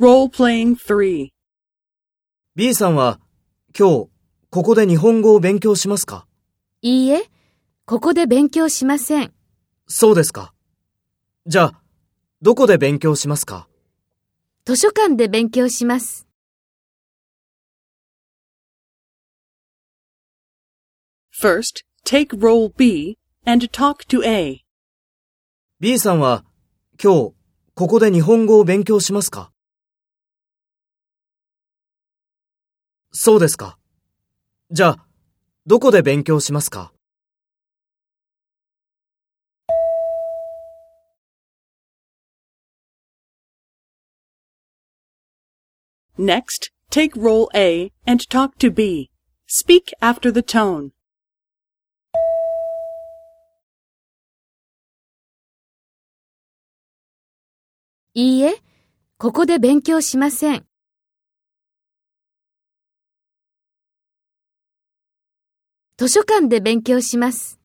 Role-playing 3. B さんは今日ここで日本語を勉強しますか？いいえ、ここで勉強しません。そうですか。じゃあ、どこで勉強しますか？図書館で勉強します。First, take role B and talk to A. ?B さんは今日ここで日本語を勉強しますか？そうですか。じゃあ、どこで勉強しますか Next, take role A and talk to B. Speak after the tone. いいえ、ここで勉強しません。図書館で勉強します。